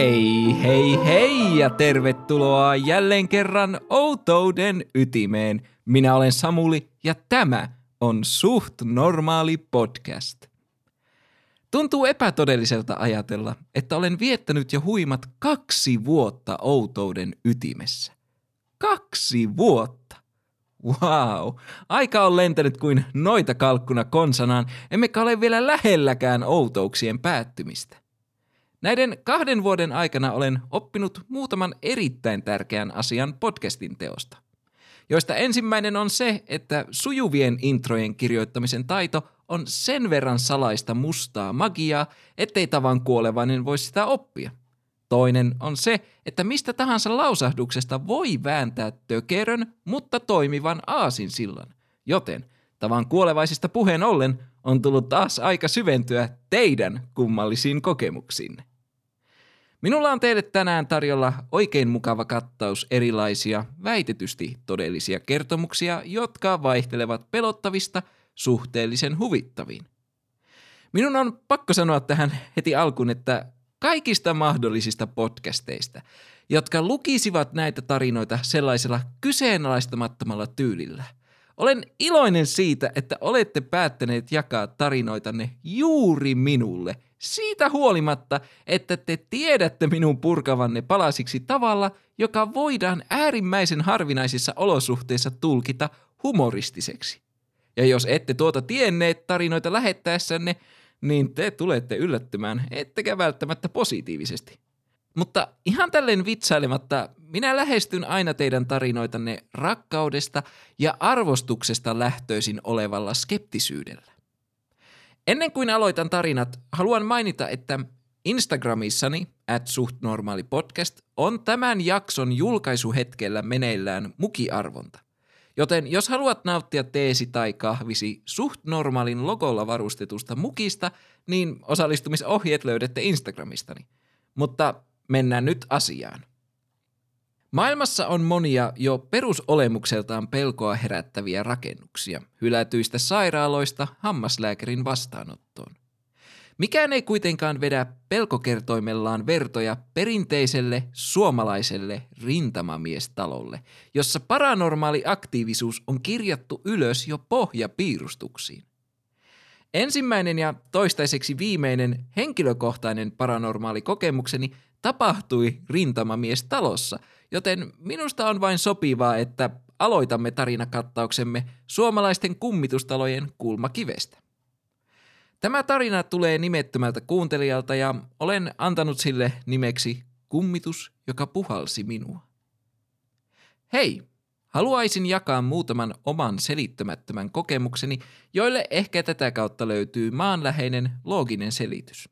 Hei, hei, hei ja tervetuloa jälleen kerran Outouden ytimeen. Minä olen Samuli ja tämä on Suht Normaali Podcast. Tuntuu epätodelliselta ajatella, että olen viettänyt jo huimat kaksi vuotta Outouden ytimessä. Kaksi vuotta! Wow, aika on lentänyt kuin noita kalkkuna konsanaan, emmekä ole vielä lähelläkään outouksien päättymistä. Näiden kahden vuoden aikana olen oppinut muutaman erittäin tärkeän asian podcastin teosta, joista ensimmäinen on se, että sujuvien introjen kirjoittamisen taito on sen verran salaista mustaa magiaa, ettei tavan kuolevainen voi sitä oppia. Toinen on se, että mistä tahansa lausahduksesta voi vääntää tökerön, mutta toimivan aasinsillan. Joten tavan kuolevaisista puheen ollen on tullut taas aika syventyä teidän kummallisiin kokemuksiinne. Minulla on teille tänään tarjolla oikein mukava kattaus erilaisia väitetysti todellisia kertomuksia, jotka vaihtelevat pelottavista suhteellisen huvittaviin. Minun on pakko sanoa tähän heti alkuun, että kaikista mahdollisista podcasteista, jotka lukisivat näitä tarinoita sellaisella kyseenalaistamattomalla tyylillä. Olen iloinen siitä, että olette päättäneet jakaa tarinoitanne juuri minulle – siitä huolimatta, että te tiedätte minun purkavanne palasiksi tavalla, joka voidaan äärimmäisen harvinaisissa olosuhteissa tulkita humoristiseksi. Ja jos ette tuota tienneet tarinoita lähettäessänne, niin te tulette yllättymään, ettekä välttämättä positiivisesti. Mutta ihan tälleen vitsailematta, minä lähestyn aina teidän tarinoitanne rakkaudesta ja arvostuksesta lähtöisin olevalla skeptisyydellä. Ennen kuin aloitan tarinat, haluan mainita, että Instagramissani, at suht normaali podcast, on tämän jakson julkaisuhetkellä meneillään mukiarvonta. Joten jos haluat nauttia teesi tai kahvisi suht normaalin logolla varustetusta mukista, niin osallistumisohjeet löydätte Instagramistani. Mutta mennään nyt asiaan. Maailmassa on monia jo perusolemukseltaan pelkoa herättäviä rakennuksia, hylätyistä sairaaloista hammaslääkärin vastaanottoon. Mikään ei kuitenkaan vedä pelkokertoimellaan vertoja perinteiselle suomalaiselle rintamamiestalolle, jossa paranormaali aktiivisuus on kirjattu ylös jo pohjapiirustuksiin. Ensimmäinen ja toistaiseksi viimeinen henkilökohtainen paranormaali kokemukseni tapahtui rintamamiestalossa – joten minusta on vain sopivaa, että aloitamme tarinakattauksemme suomalaisten kummitustalojen kulmakivestä. Tämä tarina tulee nimettömältä kuuntelijalta ja olen antanut sille nimeksi Kummitus, joka puhalsi minua. Hei, haluaisin jakaa muutaman oman selittämättömän kokemukseni, joille ehkä tätä kautta löytyy maanläheinen looginen selitys.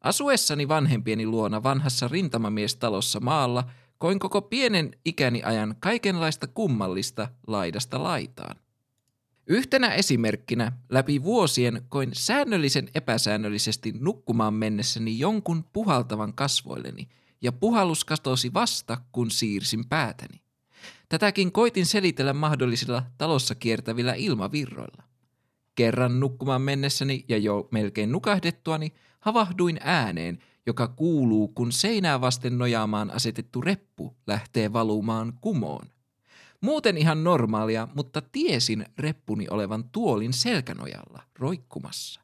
Asuessani vanhempieni luona vanhassa rintamamiestalossa maalla – koin koko pienen ikäni ajan kaikenlaista kummallista laidasta laitaan. Yhtenä esimerkkinä läpi vuosien koin säännöllisen epäsäännöllisesti nukkumaan mennessäni jonkun puhaltavan kasvoilleni, ja puhallus katosi vasta, kun siirsin päätäni. Tätäkin koitin selitellä mahdollisilla talossa kiertävillä ilmavirroilla. Kerran nukkumaan mennessäni ja jo melkein nukahdettuani havahduin ääneen, joka kuuluu, kun seinää vasten nojaamaan asetettu reppu lähtee valumaan kumoon. Muuten ihan normaalia, mutta tiesin reppuni olevan tuolin selkänojalla, roikkumassa.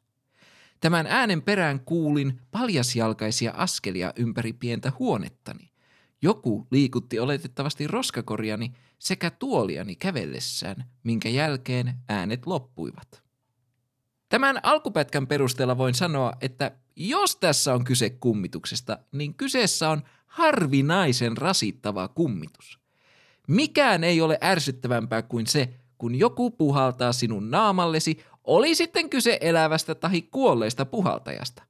Tämän äänen perään kuulin paljasjalkaisia askelia ympäri pientä huonettani. Joku liikutti oletettavasti roskakorjani sekä tuoliani kävellessään, minkä jälkeen äänet loppuivat. Tämän alkupätkän perusteella voin sanoa, että jos tässä on kyse kummituksesta, niin kyseessä on harvinaisen rasittava kummitus. Mikään ei ole ärsyttävämpää kuin se, kun joku puhaltaa sinun naamallesi, oli sitten kyse elävästä tai kuolleesta puhaltajasta.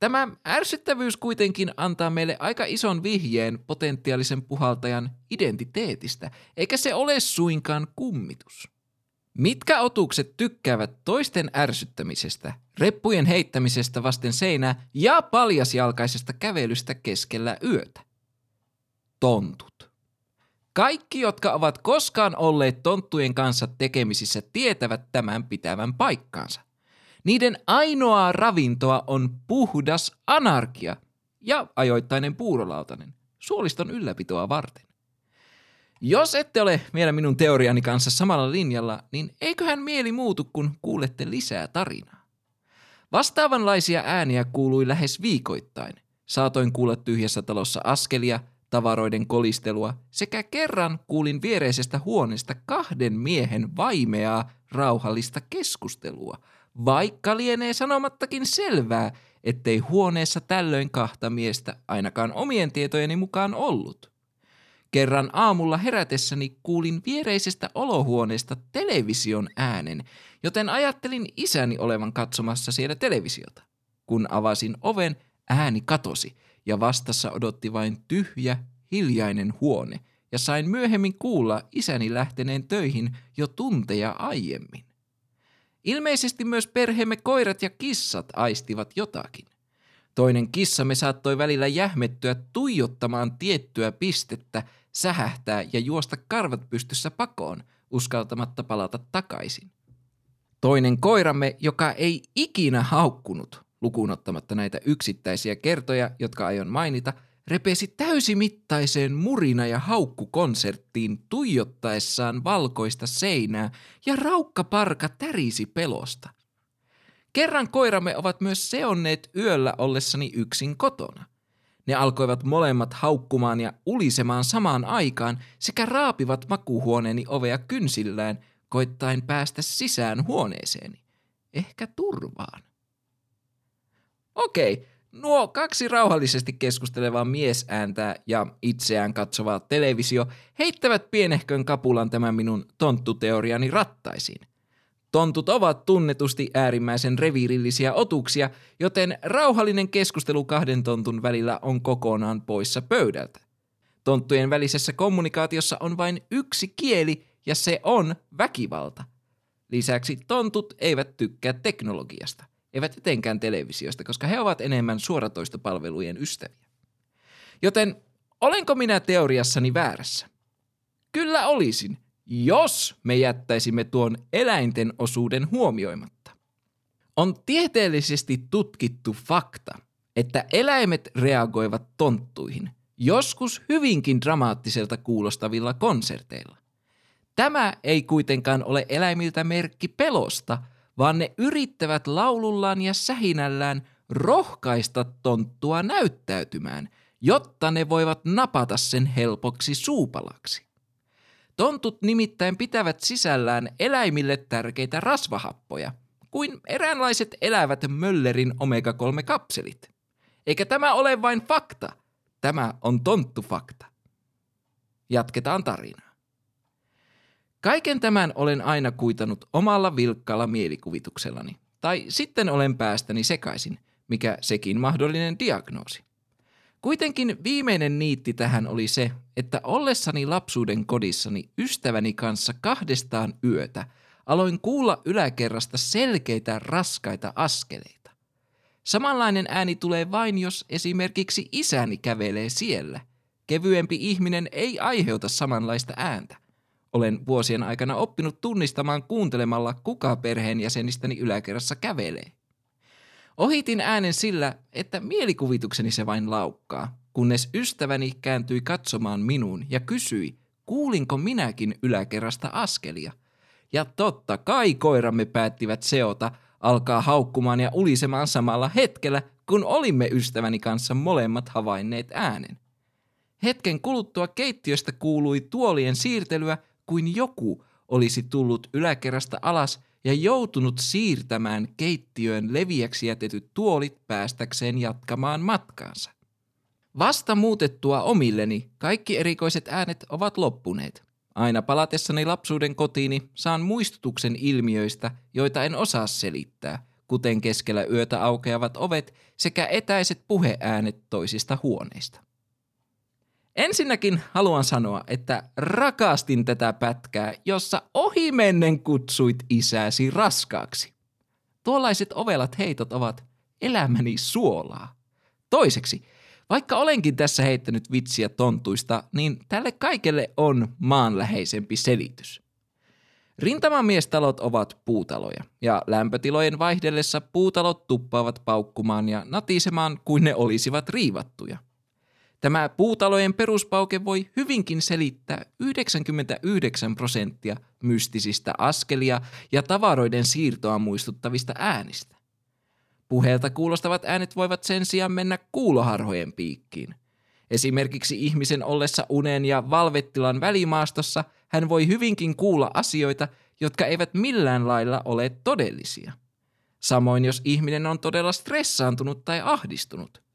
Tämä ärsyttävyys kuitenkin antaa meille aika ison vihjeen potentiaalisen puhaltajan identiteetistä, eikä se ole suinkaan kummitus. Mitkä otukset tykkäävät toisten ärsyttämisestä, reppujen heittämisestä vasten seinää ja paljasjalkaisesta kävelystä keskellä yötä? Tontut. Kaikki, jotka ovat koskaan olleet tonttujen kanssa tekemisissä, tietävät tämän pitävän paikkaansa. Niiden ainoa ravintoa on puhdas anarkia, ja ajoittainen puurolautanen suoliston ylläpitoa varten. Jos ette ole vielä minun teoriani kanssa samalla linjalla, niin eiköhän mieli muutu, kun kuulette lisää tarinaa. Vastaavanlaisia ääniä kuului lähes viikoittain. Saatoin kuulla tyhjässä talossa askelia, tavaroiden kolistelua sekä kerran kuulin viereisestä huoneesta kahden miehen vaimeaa, rauhallista keskustelua, vaikka lienee sanomattakin selvää, ettei huoneessa tällöin kahta miestä ainakaan omien tietojeni mukaan ollut. Kerran aamulla herätessäni kuulin viereisestä olohuoneesta television äänen, joten ajattelin isäni olevan katsomassa siellä televisiota. Kun avasin oven, ääni katosi ja vastassa odotti vain tyhjä, hiljainen huone ja sain myöhemmin kuulla isäni lähteneen töihin jo tunteja aiemmin. Ilmeisesti myös perheemme koirat ja kissat aistivat jotakin. Toinen kissamme saattoi välillä jähmettyä tuijottamaan tiettyä pistettä, sähähtää ja juosta karvat pystyssä pakoon, uskaltamatta palata takaisin. Toinen koiramme, joka ei ikinä haukkunut, lukuun ottamatta näitä yksittäisiä kertoja, jotka aion mainita, repesi täysimittaiseen murina- ja haukkukonserttiin tuijottaessaan valkoista seinää ja raukkaparka tärisi pelosta. Kerran koiramme ovat myös seonneet yöllä ollessani yksin kotona. Ne alkoivat molemmat haukkumaan ja ulisemaan samaan aikaan sekä raapivat makuhuoneeni ovea kynsillään, koittaen päästä sisään huoneeseeni. Ehkä turvaan. Okei, nuo kaksi rauhallisesti keskustelevaa miesääntä ja itseään katsovaa televisio heittävät pienehkön kapulan tämän minun tonttuteoriani rattaisiin – Tontut ovat tunnetusti äärimmäisen reviirillisiä otuksia, joten rauhallinen keskustelu kahden tontun välillä on kokonaan poissa pöydältä. Tonttujen välisessä kommunikaatiossa on vain yksi kieli ja se on väkivalta. Lisäksi tontut eivät tykkää teknologiasta, eivät etenkään televisiosta, koska he ovat enemmän suoratoistopalvelujen ystäviä. Joten olenko minä teoriassani väärässä? Kyllä olisin – jos me jättäisimme tuon eläinten osuuden huomioimatta. On tieteellisesti tutkittu fakta, että eläimet reagoivat tonttuihin, joskus hyvinkin dramaattiselta kuulostavilla konserteilla. Tämä ei kuitenkaan ole eläimiltä merkki pelosta, vaan ne yrittävät laulullaan ja sähinällään rohkaista tonttua näyttäytymään, jotta ne voivat napata sen helpoksi suupalaksi. Tontut nimittäin pitävät sisällään eläimille tärkeitä rasvahappoja, kuin eräänlaiset elävät Möllerin omega-3-kapselit. Eikä tämä ole vain fakta, tämä on tonttufakta. Jatketaan tarinaa. Kaiken tämän olen aina kuitanut omalla vilkkaalla mielikuvituksellani, tai sitten olen päästäni sekaisin, mikä sekin mahdollinen diagnoosi. Kuitenkin viimeinen niitti tähän oli se, että ollessani lapsuuden kodissani ystäväni kanssa kahdestaan yötä aloin kuulla yläkerrasta selkeitä raskaita askeleita. Samanlainen ääni tulee vain, jos esimerkiksi isäni kävelee siellä. Kevyempi ihminen ei aiheuta samanlaista ääntä. Olen vuosien aikana oppinut tunnistamaan kuuntelemalla, kuka perheenjäsenistäni yläkerrassa kävelee. Ohitin äänen sillä, että mielikuvitukseni se vain laukkaa, kunnes ystäväni kääntyi katsomaan minuun ja kysyi, kuulinko minäkin yläkerrasta askelia. Ja totta kai koiramme päättivät seota, alkaa haukkumaan ja ulisemaan samalla hetkellä, kun olimme ystäväni kanssa molemmat havainneet äänen. Hetken kuluttua keittiöstä kuului tuolien siirtelyä, kuin joku olisi tullut yläkerrasta alas ja joutunut siirtämään keittiöön leviäksi jätetyt tuolit päästäkseen jatkamaan matkaansa. Vasta muutettua omilleni kaikki erikoiset äänet ovat loppuneet. Aina palatessani lapsuuden kotiini saan muistutuksen ilmiöistä, joita en osaa selittää, kuten keskellä yötä aukeavat ovet sekä etäiset puheäänet toisista huoneista. Ensinnäkin haluan sanoa, että rakastin tätä pätkää, jossa ohimennen kutsuit isäsi raskaaksi. Tuollaiset ovelat heitot ovat elämäni suolaa. Toiseksi, vaikka olenkin tässä heittänyt vitsiä tontuista, niin tälle kaikelle on maanläheisempi selitys. Rintamamiestalot ovat puutaloja, ja lämpötilojen vaihdellessa puutalot tuppaavat paukkumaan ja natisemaan kuin ne olisivat riivattuja. Tämä puutalojen peruspauke voi hyvinkin selittää 99 prosenttia mystisistä askelia ja tavaroiden siirtoa muistuttavista äänistä. Puheelta kuulostavat äänet voivat sen sijaan mennä kuuloharhojen piikkiin. Esimerkiksi ihmisen ollessa unen ja valvettilan välimaastossa hän voi hyvinkin kuulla asioita, jotka eivät millään lailla ole todellisia. Samoin jos ihminen on todella stressaantunut tai ahdistunut –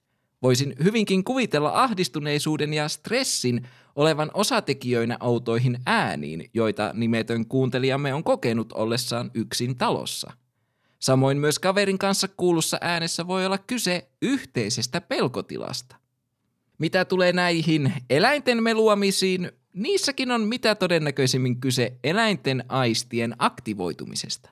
Voisin hyvinkin kuvitella ahdistuneisuuden ja stressin olevan osatekijöinä outoihin ääniin, joita nimetön kuuntelijamme on kokenut ollessaan yksin talossa. Samoin myös kaverin kanssa kuulussa äänessä voi olla kyse yhteisestä pelkotilasta. Mitä tulee näihin eläinten meluamisiin, niissäkin on mitä todennäköisimmin kyse eläinten aistien aktivoitumisesta.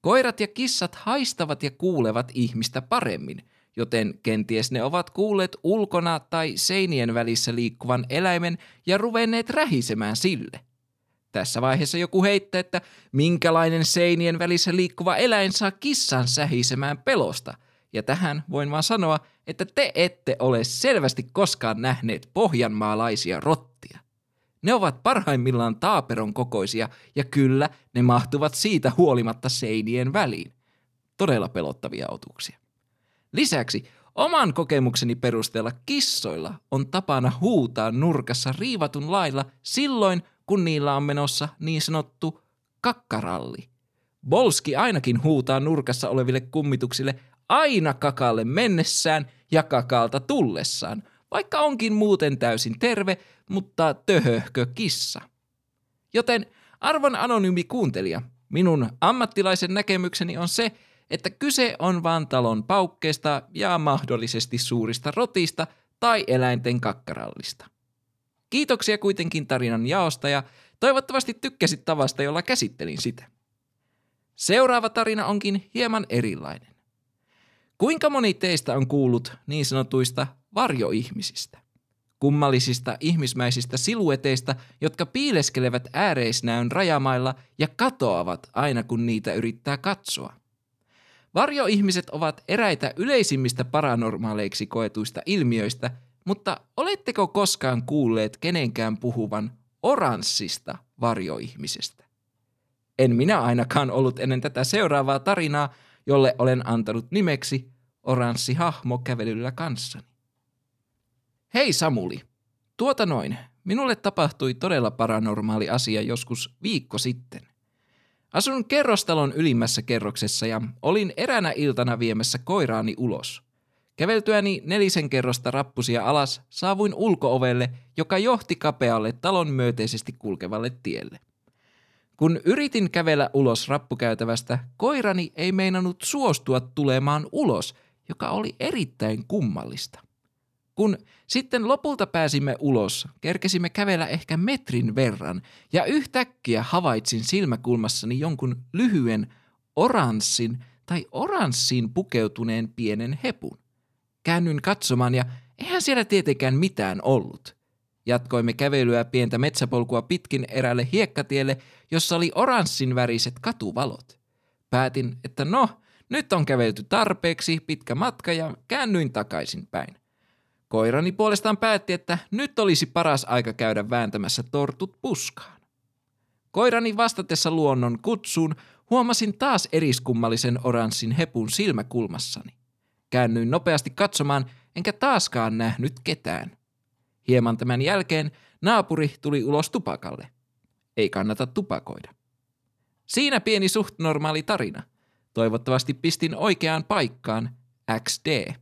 Koirat ja kissat haistavat ja kuulevat ihmistä paremmin – joten kenties ne ovat kuulleet ulkona tai seinien välissä liikkuvan eläimen ja ruvenneet rähisemään sille. Tässä vaiheessa joku heittää, että minkälainen seinien välissä liikkuva eläin saa kissan sähisemään pelosta, ja tähän voin vaan sanoa, että te ette ole selvästi koskaan nähneet pohjanmaalaisia rottia. Ne ovat parhaimmillaan taaperon kokoisia, ja kyllä ne mahtuvat siitä huolimatta seinien väliin. Todella pelottavia otuksia. Lisäksi oman kokemukseni perusteella kissoilla on tapana huutaa nurkassa riivatun lailla silloin, kun niillä on menossa niin sanottu kakkaralli. Bolski ainakin huutaa nurkassa oleville kummituksille aina kakalle mennessään ja kakalta tullessaan, vaikka onkin muuten täysin terve, mutta töhöhkö kissa. Joten arvon anonyymi kuuntelija, minun ammattilaisen näkemykseni on se, että kyse on vain talon paukkeesta ja mahdollisesti suurista rotista tai eläinten kakkarallista. Kiitoksia kuitenkin tarinan jaosta ja toivottavasti tykkäsit tavasta, jolla käsittelin sitä. Seuraava tarina onkin hieman erilainen. Kuinka moni teistä on kuullut niin sanotuista varjoihmisistä? Kummallisista ihmismäisistä silueteista, jotka piileskelevät ääreisnäön rajamailla ja katoavat aina kun niitä yrittää katsoa – Varjoihmiset ovat eräitä yleisimmistä paranormaaleiksi koetuista ilmiöistä, mutta oletteko koskaan kuulleet kenenkään puhuvan oranssista varjoihmisestä? En minä ainakaan ollut ennen tätä seuraavaa tarinaa, jolle olen antanut nimeksi oranssi hahmo kävelyllä kanssani. Hei Samuli, tuota noin. Minulle tapahtui todella paranormaali asia joskus viikko sitten. Asun kerrostalon ylimmässä kerroksessa ja olin eränä iltana viemässä koiraani ulos. Käveltyäni nelisen kerrosta rappusia alas saavuin ulkoovelle, joka johti kapealle talon myöteisesti kulkevalle tielle. Kun yritin kävellä ulos rappukäytävästä, koirani ei meinannut suostua tulemaan ulos, joka oli erittäin kummallista. Kun sitten lopulta pääsimme ulos, kerkesimme kävellä ehkä metrin verran ja yhtäkkiä havaitsin silmäkulmassani jonkun lyhyen oranssin tai oranssiin pukeutuneen pienen hepun. Käännyin katsomaan ja eihän siellä tietenkään mitään ollut. Jatkoimme kävelyä pientä metsäpolkua pitkin erälle hiekkatielle, jossa oli oranssin väriset katuvalot. Päätin, että no, nyt on kävelty tarpeeksi pitkä matka ja käännyin takaisin päin. Koirani puolestaan päätti, että nyt olisi paras aika käydä vääntämässä tortut puskaan. Koirani vastatessa luonnon kutsuun huomasin taas eriskummallisen oranssin hepun silmäkulmassani. Käännyin nopeasti katsomaan, enkä taaskaan nähnyt ketään. Hieman tämän jälkeen naapuri tuli ulos tupakalle. Ei kannata tupakoida. Siinä pieni suht normaali tarina. Toivottavasti pistin oikeaan paikkaan XD.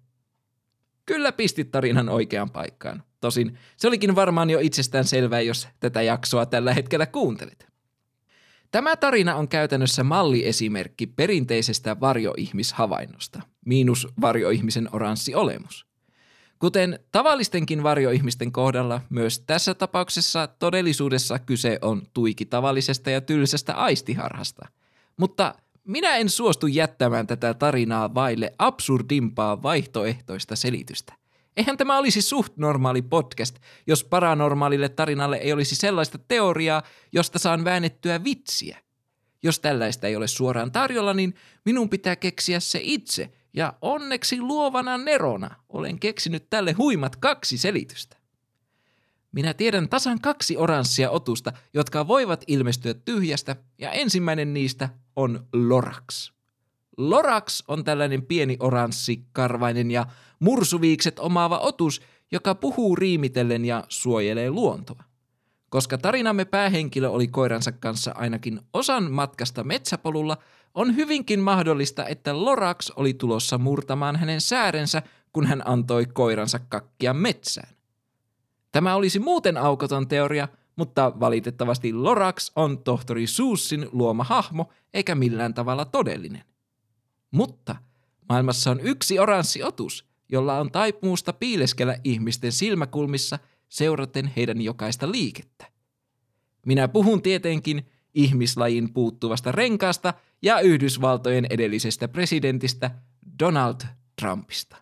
Kyllä pistit tarinan oikeaan paikkaan. Tosin se olikin varmaan jo itsestään selvää, jos tätä jaksoa tällä hetkellä kuuntelet. Tämä tarina on käytännössä malliesimerkki perinteisestä varjoihmishavainnosta, miinus varjoihmisen oranssi olemus. Kuten tavallistenkin varjoihmisten kohdalla, myös tässä tapauksessa todellisuudessa kyse on tuiki tavallisesta ja tylsästä aistiharhasta. Mutta minä en suostu jättämään tätä tarinaa vaille absurdimpaa vaihtoehtoista selitystä. Eihän tämä olisi suht normaali podcast, jos paranormaalille tarinalle ei olisi sellaista teoriaa, josta saan väännettyä vitsiä. Jos tällaista ei ole suoraan tarjolla, niin minun pitää keksiä se itse. Ja onneksi luovana nerona olen keksinyt tälle huimat kaksi selitystä. Minä tiedän tasan kaksi oranssia otusta, jotka voivat ilmestyä tyhjästä, ja ensimmäinen niistä on Lorax. Lorax on tällainen pieni oranssi, karvainen ja mursuviikset omaava otus, joka puhuu riimitellen ja suojelee luontoa. Koska tarinamme päähenkilö oli koiransa kanssa ainakin osan matkasta metsäpolulla, on hyvinkin mahdollista, että Lorax oli tulossa murtamaan hänen säärensä, kun hän antoi koiransa kakkia metsään. Tämä olisi muuten aukoton teoria, mutta valitettavasti Lorax on tohtori Suussin luoma hahmo eikä millään tavalla todellinen. Mutta maailmassa on yksi oranssi otus, jolla on taipumusta piileskellä ihmisten silmäkulmissa seuraten heidän jokaista liikettä. Minä puhun tietenkin ihmislajin puuttuvasta renkaasta ja Yhdysvaltojen edellisestä presidentistä Donald Trumpista.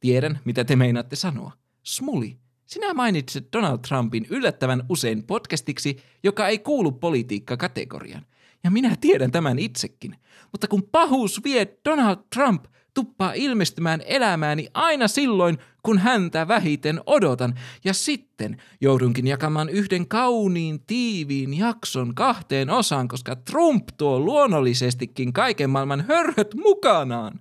Tiedän, mitä te meinaatte sanoa. Smuli, sinä mainitsit Donald Trumpin yllättävän usein podcastiksi, joka ei kuulu politiikka-kategoriaan. Ja minä tiedän tämän itsekin. Mutta kun pahuus vie Donald Trump tuppaa ilmestymään elämääni aina silloin, kun häntä vähiten odotan, ja sitten joudunkin jakamaan yhden kauniin tiiviin jakson kahteen osaan, koska Trump tuo luonnollisestikin kaiken maailman hörhöt mukanaan.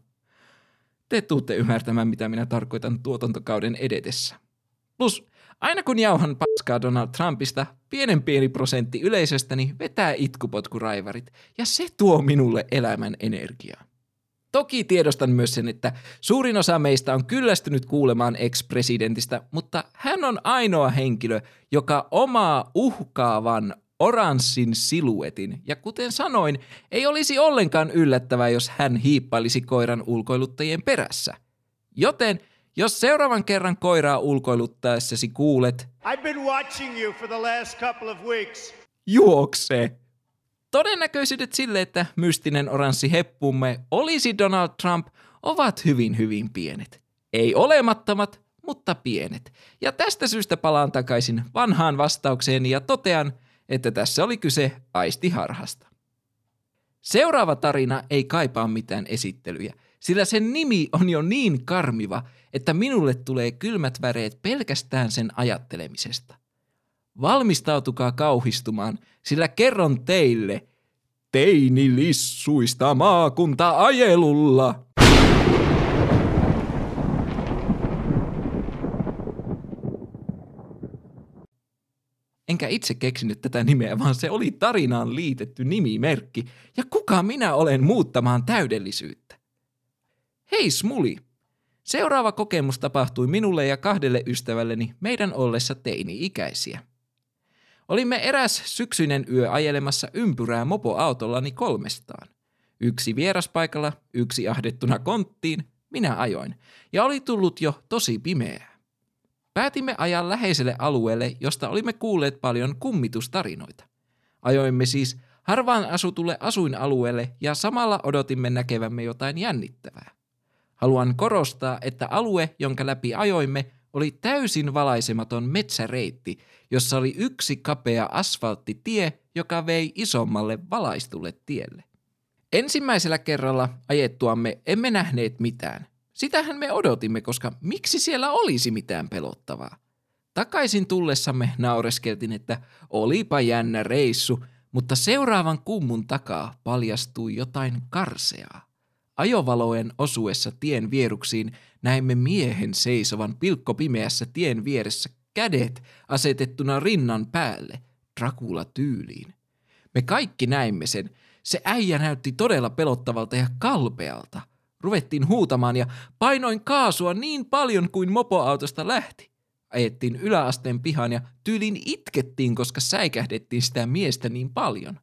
Te tuutte ymmärtämään, mitä minä tarkoitan tuotantokauden edetessä. Plus, aina kun jauhan paskaa Donald Trumpista, pienen pieni prosentti yleisöstäni vetää itkupotkuraivarit, ja se tuo minulle elämän energiaa. Toki tiedostan myös sen, että suurin osa meistä on kyllästynyt kuulemaan ex-presidentistä, mutta hän on ainoa henkilö, joka omaa uhkaavan oranssin siluetin. Ja kuten sanoin, ei olisi ollenkaan yllättävää, jos hän hiippailisi koiran ulkoiluttajien perässä. Joten jos seuraavan kerran koiraa ulkoiluttaessasi kuulet, I've been watching you for the last couple of weeks. juokse! Todennäköisyydet sille, että mystinen oranssi heppumme olisi Donald Trump, ovat hyvin hyvin pienet. Ei olemattomat, mutta pienet. Ja tästä syystä palaan takaisin vanhaan vastaukseeni ja totean, että tässä oli kyse aistiharhasta. Seuraava tarina ei kaipaa mitään esittelyjä, sillä sen nimi on jo niin karmiva, että minulle tulee kylmät väreet pelkästään sen ajattelemisesta. Valmistautukaa kauhistumaan, sillä kerron teille teinilissuista maakunta-ajelulla. Enkä itse keksinyt tätä nimeä, vaan se oli tarinaan liitetty nimimerkki, ja kuka minä olen muuttamaan täydellisyyttä? Hei Smuli! Seuraava kokemus tapahtui minulle ja kahdelle ystävälleni meidän ollessa teini-ikäisiä. Olimme eräs syksyinen yö ajelemassa ympyrää mopoautollani kolmestaan. Yksi vieraspaikalla, yksi ahdettuna konttiin, minä ajoin, ja oli tullut jo tosi pimeää. Päätimme ajaa läheiselle alueelle, josta olimme kuulleet paljon kummitustarinoita. Ajoimme siis harvaan asutulle asuinalueelle ja samalla odotimme näkevämme jotain jännittävää. Haluan korostaa, että alue, jonka läpi ajoimme, oli täysin valaisematon metsäreitti, jossa oli yksi kapea asfalttitie, joka vei isommalle valaistulle tielle. Ensimmäisellä kerralla ajettuamme emme nähneet mitään. Sitähän me odotimme, koska miksi siellä olisi mitään pelottavaa? Takaisin tullessamme naureskeltiin, että olipa jännä reissu, mutta seuraavan kummun takaa paljastui jotain karseaa. Ajovalojen osuessa tien vieruksiin näimme miehen seisovan pilkkopimeässä tien vieressä kädet asetettuna rinnan päälle, Dracula tyyliin. Me kaikki näimme sen. Se äijä näytti todella pelottavalta ja kalpealta. Ruvettiin huutamaan ja painoin kaasua niin paljon kuin mopoautosta lähti. Ajettiin yläasteen pihan ja tyyliin itkettiin, koska säikähdettiin sitä miestä niin paljon.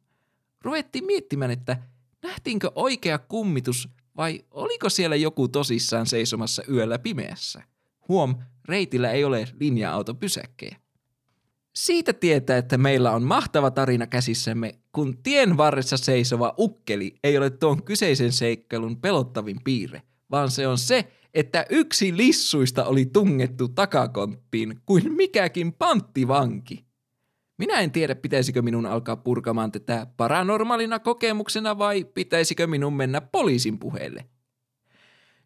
Ruvettiin miettimään, että nähtiinkö oikea kummitus vai oliko siellä joku tosissaan seisomassa yöllä pimeässä? Huom, reitillä ei ole linja-autopysäkkejä. Siitä tietää, että meillä on mahtava tarina käsissämme, kun tien varressa seisova ukkeli ei ole tuon kyseisen seikkailun pelottavin piirre, vaan se on se, että yksi lissuista oli tungettu takakonttiin kuin mikäkin panttivanki. Minä en tiedä, pitäisikö minun alkaa purkamaan tätä paranormaalina kokemuksena vai pitäisikö minun mennä poliisin puheelle.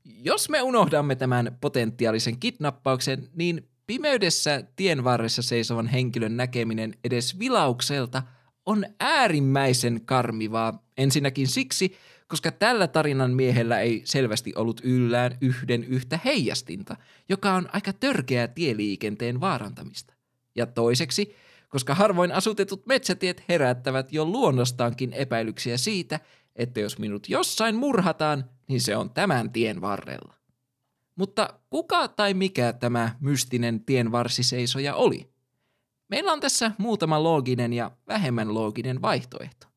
Jos me unohdamme tämän potentiaalisen kidnappauksen, niin pimeydessä tien varressa seisovan henkilön näkeminen edes vilaukselta on äärimmäisen karmivaa. Ensinnäkin siksi, koska tällä tarinan miehellä ei selvästi ollut yllään yhden yhtä heijastinta, joka on aika törkeää tieliikenteen vaarantamista. Ja toiseksi, koska harvoin asutetut metsätiet herättävät jo luonnostaankin epäilyksiä siitä, että jos minut jossain murhataan, niin se on tämän tien varrella. Mutta kuka tai mikä tämä mystinen tienvarsiseisoja oli? Meillä on tässä muutama looginen ja vähemmän looginen vaihtoehto.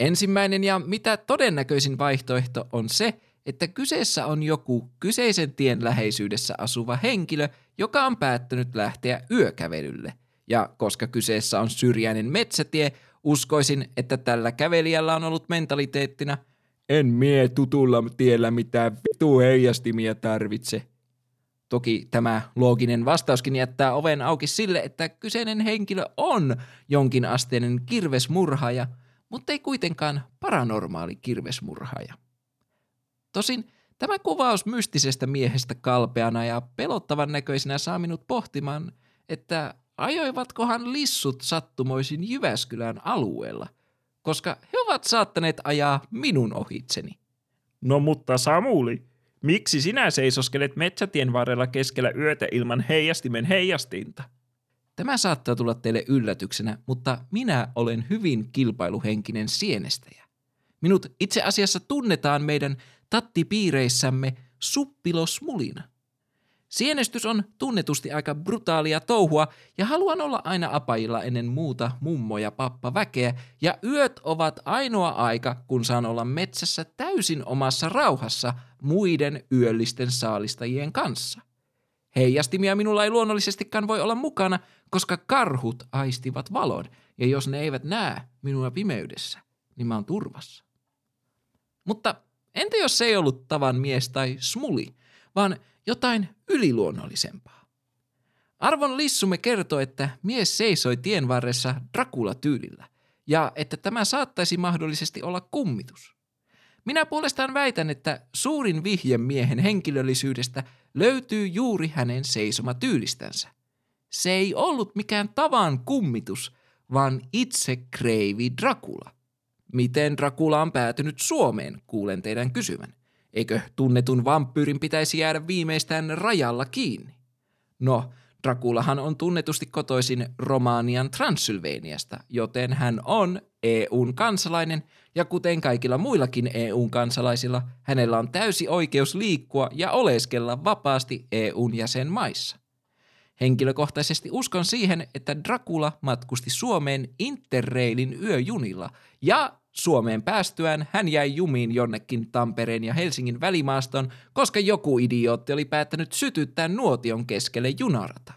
Ensimmäinen ja mitä todennäköisin vaihtoehto on se, että kyseessä on joku kyseisen tien läheisyydessä asuva henkilö, joka on päättänyt lähteä yökävelylle. Ja koska kyseessä on syrjäinen metsätie, uskoisin, että tällä kävelijällä on ollut mentaliteettina – en mie tutulla tiellä mitään vitu heijastimia tarvitse. Toki tämä looginen vastauskin jättää oven auki sille, että kyseinen henkilö on jonkin asteinen kirvesmurhaaja, mutta ei kuitenkaan paranormaali kirvesmurhaaja. Tosin tämä kuvaus mystisestä miehestä kalpeana ja pelottavan näköisenä saa minut pohtimaan, että ajoivatkohan lissut sattumoisin Jyväskylän alueella – koska he ovat saattaneet ajaa minun ohitseni. No mutta Samuli, miksi sinä seisoskelet metsätien varrella keskellä yötä ilman heijastimen heijastinta? Tämä saattaa tulla teille yllätyksenä, mutta minä olen hyvin kilpailuhenkinen sienestäjä. Minut itse asiassa tunnetaan meidän tattipiireissämme suppilosmulina. Sienestys on tunnetusti aika brutaalia touhua ja haluan olla aina apajilla ennen muuta mummo ja pappa väkeä ja yöt ovat ainoa aika, kun saan olla metsässä täysin omassa rauhassa muiden yöllisten saalistajien kanssa. Heijastimia minulla ei luonnollisestikaan voi olla mukana, koska karhut aistivat valon ja jos ne eivät näe minua pimeydessä, niin mä oon turvassa. Mutta entä jos se ei ollut tavan mies tai smuli, vaan jotain yliluonnollisempaa. Arvon lissumme kertoo, että mies seisoi tien varressa Dracula-tyylillä ja että tämä saattaisi mahdollisesti olla kummitus. Minä puolestaan väitän, että suurin vihje miehen henkilöllisyydestä löytyy juuri hänen seisomatyylistänsä. Se ei ollut mikään tavan kummitus, vaan itse kreivi Dracula. Miten Dracula on päätynyt Suomeen, kuulen teidän kysyvän. Eikö tunnetun vampyyrin pitäisi jäädä viimeistään rajalla kiinni? No, Draculahan on tunnetusti kotoisin Romanian Transylvaniasta, joten hän on EUn kansalainen ja kuten kaikilla muillakin EUn kansalaisilla, hänellä on täysi oikeus liikkua ja oleskella vapaasti EUn jäsenmaissa. Henkilökohtaisesti uskon siihen, että Dracula matkusti Suomeen Interrailin yöjunilla ja Suomeen päästyään hän jäi jumiin jonnekin Tampereen ja Helsingin välimaaston, koska joku idiootti oli päättänyt sytyttää nuotion keskelle junarata.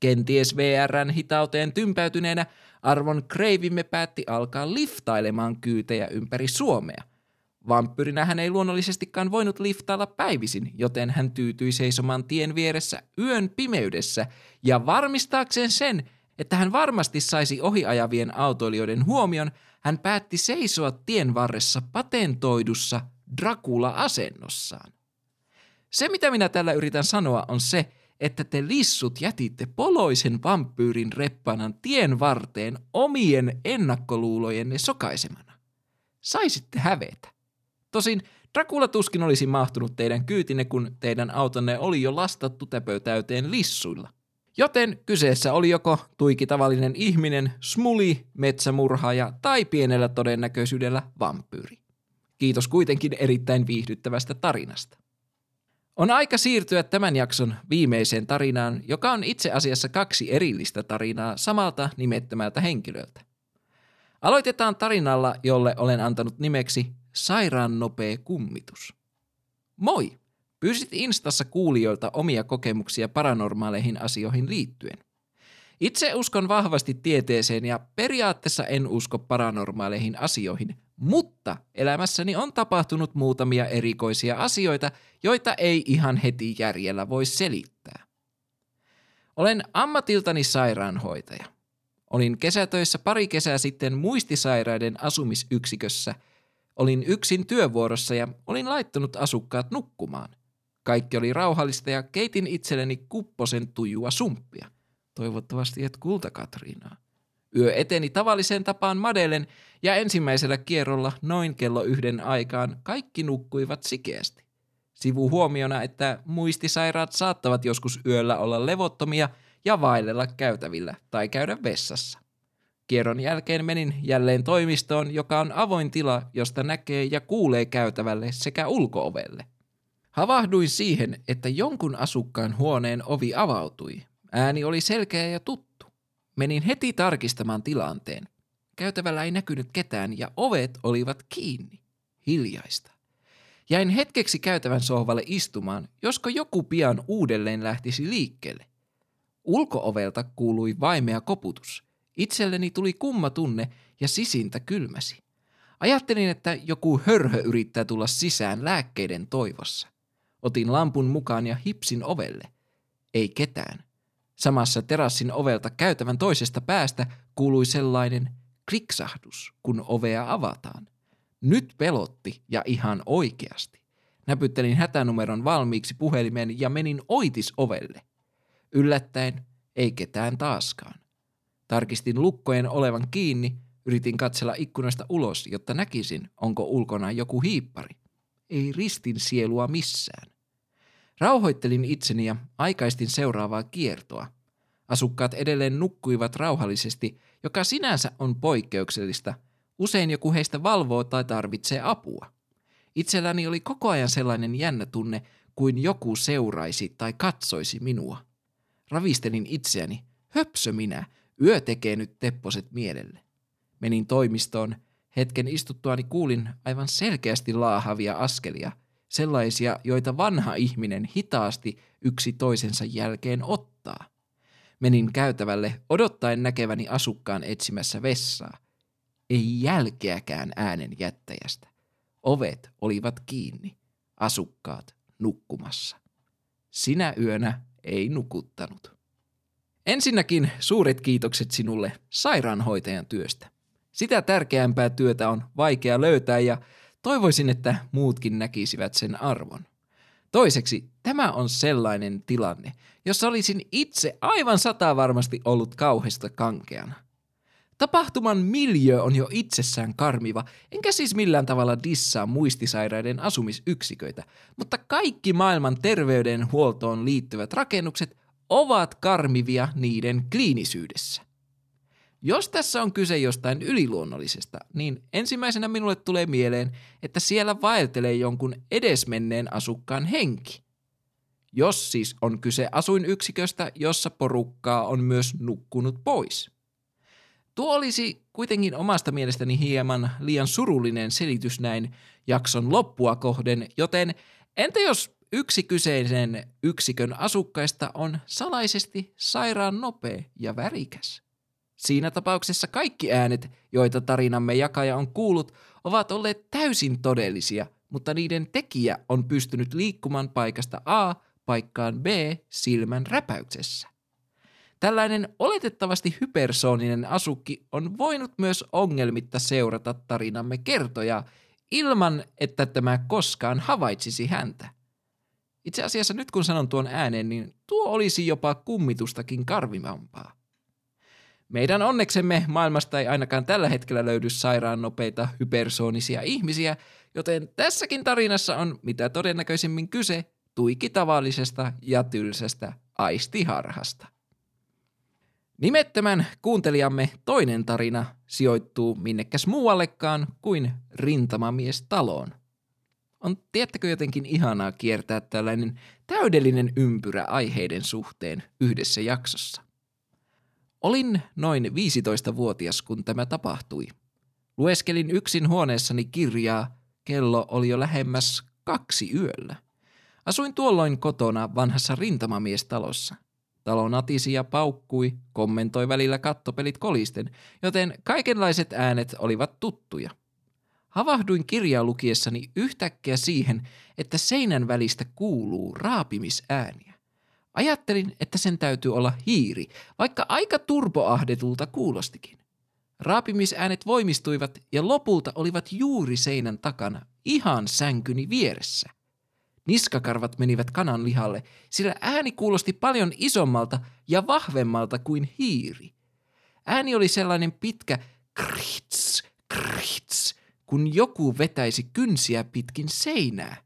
Kenties VRn hitauteen tympäytyneenä arvon kreivimme päätti alkaa liftailemaan kyytejä ympäri Suomea. Vampyrinä hän ei luonnollisestikaan voinut liftailla päivisin, joten hän tyytyi seisomaan tien vieressä yön pimeydessä ja varmistaakseen sen, että hän varmasti saisi ohiajavien autoilijoiden huomion, hän päätti seisoa tien varressa patentoidussa Dracula-asennossaan. Se, mitä minä tällä yritän sanoa, on se, että te lissut jätitte poloisen vampyyrin reppanan tien varteen omien ennakkoluulojenne sokaisemana. Saisitte hävetä. Tosin Dracula tuskin olisi mahtunut teidän kyytinne, kun teidän autonne oli jo lastattu täpötäyteen lissuilla. Joten kyseessä oli joko tuiki tavallinen ihminen, smuli, metsämurhaaja tai pienellä todennäköisyydellä vampyyri. Kiitos kuitenkin erittäin viihdyttävästä tarinasta. On aika siirtyä tämän jakson viimeiseen tarinaan, joka on itse asiassa kaksi erillistä tarinaa samalta nimettömältä henkilöltä. Aloitetaan tarinalla, jolle olen antanut nimeksi Sairaan nopea kummitus. Moi! Pyysit Instassa kuulijoilta omia kokemuksia paranormaaleihin asioihin liittyen. Itse uskon vahvasti tieteeseen ja periaatteessa en usko paranormaaleihin asioihin, mutta elämässäni on tapahtunut muutamia erikoisia asioita, joita ei ihan heti järjellä voi selittää. Olen ammatiltani sairaanhoitaja. Olin kesätöissä pari kesää sitten muistisairaiden asumisyksikössä. Olin yksin työvuorossa ja olin laittanut asukkaat nukkumaan. Kaikki oli rauhallista ja keitin itselleni kupposen tujua sumppia. Toivottavasti et kulta Katriinaa. Yö eteni tavalliseen tapaan Madelen ja ensimmäisellä kierrolla noin kello yhden aikaan kaikki nukkuivat sikeästi. Sivuhuomiona, että muistisairaat saattavat joskus yöllä olla levottomia ja vaellella käytävillä tai käydä vessassa. Kierron jälkeen menin jälleen toimistoon, joka on avoin tila, josta näkee ja kuulee käytävälle sekä ulkoovelle. Havahduin siihen, että jonkun asukkaan huoneen ovi avautui. Ääni oli selkeä ja tuttu. Menin heti tarkistamaan tilanteen. Käytävällä ei näkynyt ketään ja ovet olivat kiinni. Hiljaista. Jäin hetkeksi käytävän sohvalle istumaan, josko joku pian uudelleen lähtisi liikkeelle. Ulkoovelta kuului vaimea koputus. Itselleni tuli kumma tunne ja sisintä kylmäsi. Ajattelin, että joku hörhö yrittää tulla sisään lääkkeiden toivossa. Otin lampun mukaan ja hipsin ovelle. Ei ketään. Samassa terassin ovelta käytävän toisesta päästä kuului sellainen kliksahdus, kun ovea avataan. Nyt pelotti ja ihan oikeasti. Näpyttelin hätänumeron valmiiksi puhelimen ja menin oitis ovelle. Yllättäen ei ketään taaskaan. Tarkistin lukkojen olevan kiinni, yritin katsella ikkunasta ulos, jotta näkisin, onko ulkona joku hiippari. Ei ristin sielua missään. Rauhoittelin itseni ja aikaistin seuraavaa kiertoa. Asukkaat edelleen nukkuivat rauhallisesti, joka sinänsä on poikkeuksellista. Usein joku heistä valvoo tai tarvitsee apua. Itselläni oli koko ajan sellainen jännä tunne, kuin joku seuraisi tai katsoisi minua. Ravistelin itseäni. Höpsö minä, yö tekee nyt tepposet mielelle. Menin toimistoon. Hetken istuttuani kuulin aivan selkeästi laahavia askelia, sellaisia, joita vanha ihminen hitaasti yksi toisensa jälkeen ottaa. Menin käytävälle odottaen näkeväni asukkaan etsimässä vessaa. Ei jälkeäkään äänen jättäjästä. Ovet olivat kiinni, asukkaat nukkumassa. Sinä yönä ei nukuttanut. Ensinnäkin suuret kiitokset sinulle sairaanhoitajan työstä. Sitä tärkeämpää työtä on vaikea löytää ja toivoisin, että muutkin näkisivät sen arvon. Toiseksi, tämä on sellainen tilanne, jossa olisin itse aivan sata varmasti ollut kauheasta kankeana. Tapahtuman miljö on jo itsessään karmiva, enkä siis millään tavalla dissaa muistisairaiden asumisyksiköitä, mutta kaikki maailman terveydenhuoltoon liittyvät rakennukset ovat karmivia niiden kliinisyydessä. Jos tässä on kyse jostain yliluonnollisesta, niin ensimmäisenä minulle tulee mieleen, että siellä vaeltelee jonkun edesmenneen asukkaan henki. Jos siis on kyse asuinyksiköstä, jossa porukkaa on myös nukkunut pois. Tuo olisi kuitenkin omasta mielestäni hieman liian surullinen selitys näin jakson loppua kohden, joten entä jos yksi kyseisen yksikön asukkaista on salaisesti sairaan nopea ja värikäs? Siinä tapauksessa kaikki äänet, joita tarinamme jakaja on kuullut, ovat olleet täysin todellisia, mutta niiden tekijä on pystynyt liikkumaan paikasta A paikkaan B silmän räpäyksessä. Tällainen oletettavasti hypersooninen asukki on voinut myös ongelmitta seurata tarinamme kertoja ilman, että tämä koskaan havaitsisi häntä. Itse asiassa nyt kun sanon tuon ääneen, niin tuo olisi jopa kummitustakin karvimampaa. Meidän onneksemme maailmasta ei ainakaan tällä hetkellä löydy sairaan nopeita hypersoonisia ihmisiä, joten tässäkin tarinassa on mitä todennäköisimmin kyse tuiki tavallisesta ja tylsästä aistiharhasta. Nimettömän kuuntelijamme toinen tarina sijoittuu minnekäs muuallekaan kuin rintamamies taloon. On tiettäkö jotenkin ihanaa kiertää tällainen täydellinen ympyrä aiheiden suhteen yhdessä jaksossa. Olin noin 15-vuotias, kun tämä tapahtui. Lueskelin yksin huoneessani kirjaa, kello oli jo lähemmäs kaksi yöllä. Asuin tuolloin kotona vanhassa rintamamiestalossa. Talo natisi ja paukkui, kommentoi välillä kattopelit kolisten, joten kaikenlaiset äänet olivat tuttuja. Havahduin kirjaa lukiessani yhtäkkiä siihen, että seinän välistä kuuluu raapimisääniä. Ajattelin, että sen täytyy olla hiiri, vaikka aika turboahdetulta kuulostikin. Raapimisäänet voimistuivat ja lopulta olivat juuri seinän takana, ihan sänkyni vieressä. Niskakarvat menivät kanan lihalle, sillä ääni kuulosti paljon isommalta ja vahvemmalta kuin hiiri. Ääni oli sellainen pitkä krits, krits, kun joku vetäisi kynsiä pitkin seinää.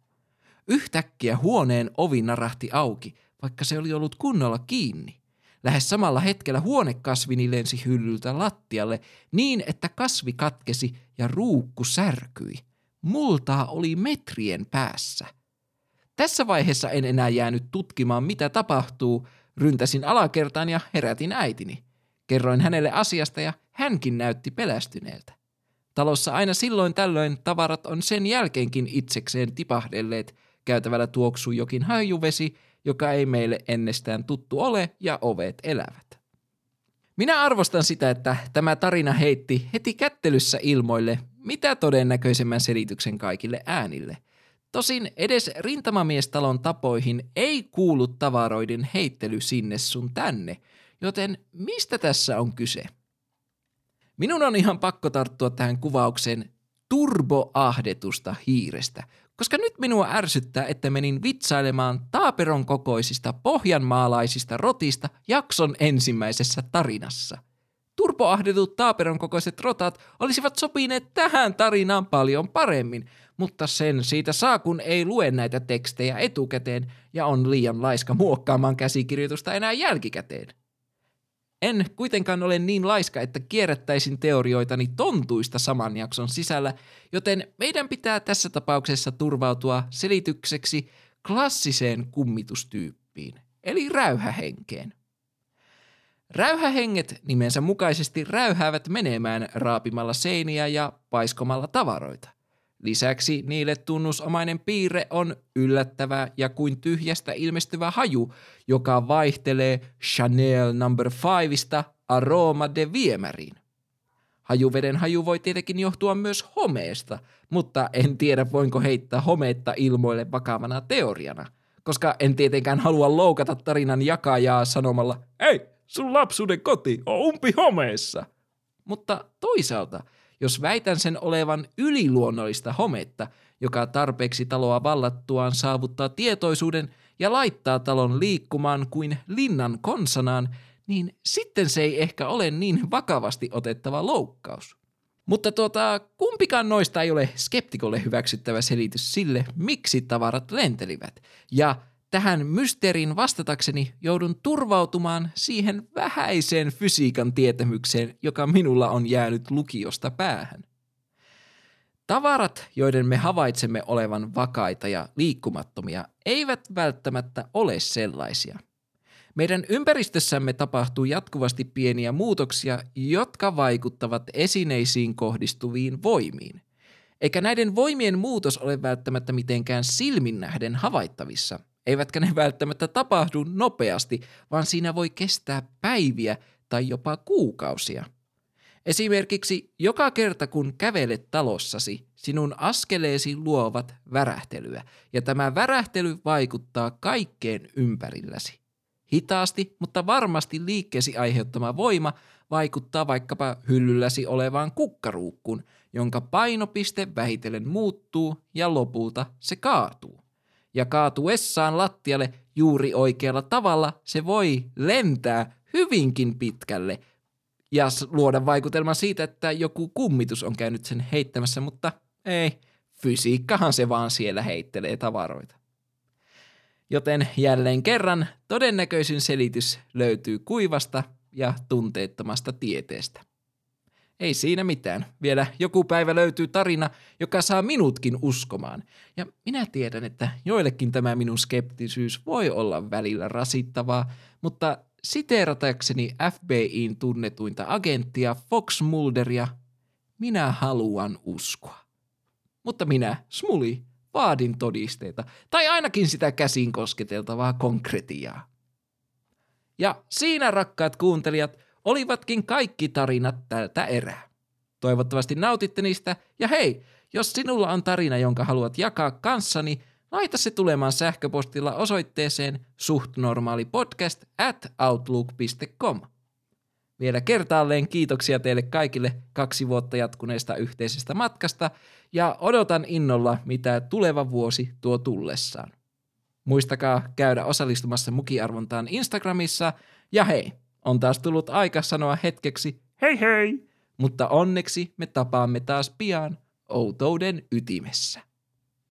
Yhtäkkiä huoneen ovi narahti auki, vaikka se oli ollut kunnolla kiinni. Lähes samalla hetkellä huonekasvini lensi hyllyltä lattialle niin, että kasvi katkesi ja ruukku särkyi. Multaa oli metrien päässä. Tässä vaiheessa en enää jäänyt tutkimaan, mitä tapahtuu. Ryntäsin alakertaan ja herätin äitini. Kerroin hänelle asiasta ja hänkin näytti pelästyneeltä. Talossa aina silloin tällöin tavarat on sen jälkeenkin itsekseen tipahdelleet. Käytävällä tuoksuu jokin hajuvesi, joka ei meille ennestään tuttu ole ja ovet elävät. Minä arvostan sitä, että tämä tarina heitti heti kättelyssä ilmoille mitä todennäköisemmän selityksen kaikille äänille. Tosin edes rintamamiestalon tapoihin ei kuulu tavaroiden heittely sinne sun tänne, joten mistä tässä on kyse? Minun on ihan pakko tarttua tähän kuvaukseen turboahdetusta hiirestä, koska nyt minua ärsyttää, että menin vitsailemaan taaperon kokoisista pohjanmaalaisista rotista jakson ensimmäisessä tarinassa. Turboahdetut taaperon kokoiset rotat olisivat sopineet tähän tarinaan paljon paremmin, mutta sen siitä saa, kun ei lue näitä tekstejä etukäteen ja on liian laiska muokkaamaan käsikirjoitusta enää jälkikäteen. En kuitenkaan ole niin laiska, että kierrättäisin teorioitani tontuista saman jakson sisällä, joten meidän pitää tässä tapauksessa turvautua selitykseksi klassiseen kummitustyyppiin, eli räyhähenkeen. Räyhähenget nimensä mukaisesti räyhäävät menemään raapimalla seiniä ja paiskomalla tavaroita. Lisäksi niille tunnusomainen piirre on yllättävä ja kuin tyhjästä ilmestyvä haju, joka vaihtelee Chanel number 5 Aroma de Viemäriin. Hajuveden haju voi tietenkin johtua myös homeesta, mutta en tiedä voinko heittää homeetta ilmoille vakavana teoriana, koska en tietenkään halua loukata tarinan jakajaa sanomalla, ei, sun lapsuuden koti on umpi homeessa. Mutta toisaalta – jos väitän sen olevan yliluonnollista hometta, joka tarpeeksi taloa vallattuaan saavuttaa tietoisuuden ja laittaa talon liikkumaan kuin linnan konsanaan, niin sitten se ei ehkä ole niin vakavasti otettava loukkaus. Mutta tuota, kumpikaan noista ei ole skeptikolle hyväksyttävä selitys sille, miksi tavarat lentelivät. Ja tähän mysteerin vastatakseni joudun turvautumaan siihen vähäiseen fysiikan tietämykseen, joka minulla on jäänyt lukiosta päähän. Tavarat, joiden me havaitsemme olevan vakaita ja liikkumattomia, eivät välttämättä ole sellaisia. Meidän ympäristössämme tapahtuu jatkuvasti pieniä muutoksia, jotka vaikuttavat esineisiin kohdistuviin voimiin. Eikä näiden voimien muutos ole välttämättä mitenkään silmin nähden havaittavissa – eivätkä ne välttämättä tapahdu nopeasti, vaan siinä voi kestää päiviä tai jopa kuukausia. Esimerkiksi joka kerta kun kävelet talossasi, sinun askeleesi luovat värähtelyä, ja tämä värähtely vaikuttaa kaikkeen ympärilläsi. Hitaasti, mutta varmasti liikkeesi aiheuttama voima vaikuttaa vaikkapa hyllylläsi olevaan kukkaruukkuun, jonka painopiste vähitellen muuttuu ja lopulta se kaatuu ja kaatuessaan lattialle juuri oikealla tavalla se voi lentää hyvinkin pitkälle ja luoda vaikutelman siitä, että joku kummitus on käynyt sen heittämässä, mutta ei, fysiikkahan se vaan siellä heittelee tavaroita. Joten jälleen kerran todennäköisin selitys löytyy kuivasta ja tunteettomasta tieteestä. Ei siinä mitään. Vielä joku päivä löytyy tarina, joka saa minutkin uskomaan. Ja minä tiedän, että joillekin tämä minun skeptisyys voi olla välillä rasittavaa, mutta siteeratakseni FBIin tunnetuinta agenttia Fox Mulderia, minä haluan uskoa. Mutta minä, Smuli, vaadin todisteita, tai ainakin sitä käsin kosketeltavaa konkretiaa. Ja siinä, rakkaat kuuntelijat, olivatkin kaikki tarinat tältä erää. Toivottavasti nautitte niistä, ja hei, jos sinulla on tarina, jonka haluat jakaa kanssani, laita se tulemaan sähköpostilla osoitteeseen suhtnormaalipodcast at outlook.com. Vielä kertaalleen kiitoksia teille kaikille kaksi vuotta jatkuneesta yhteisestä matkasta ja odotan innolla, mitä tuleva vuosi tuo tullessaan. Muistakaa käydä osallistumassa mukiarvontaan Instagramissa ja hei, on taas tullut aika sanoa hetkeksi Hei hei! mutta onneksi me tapaamme taas pian outouden ytimessä.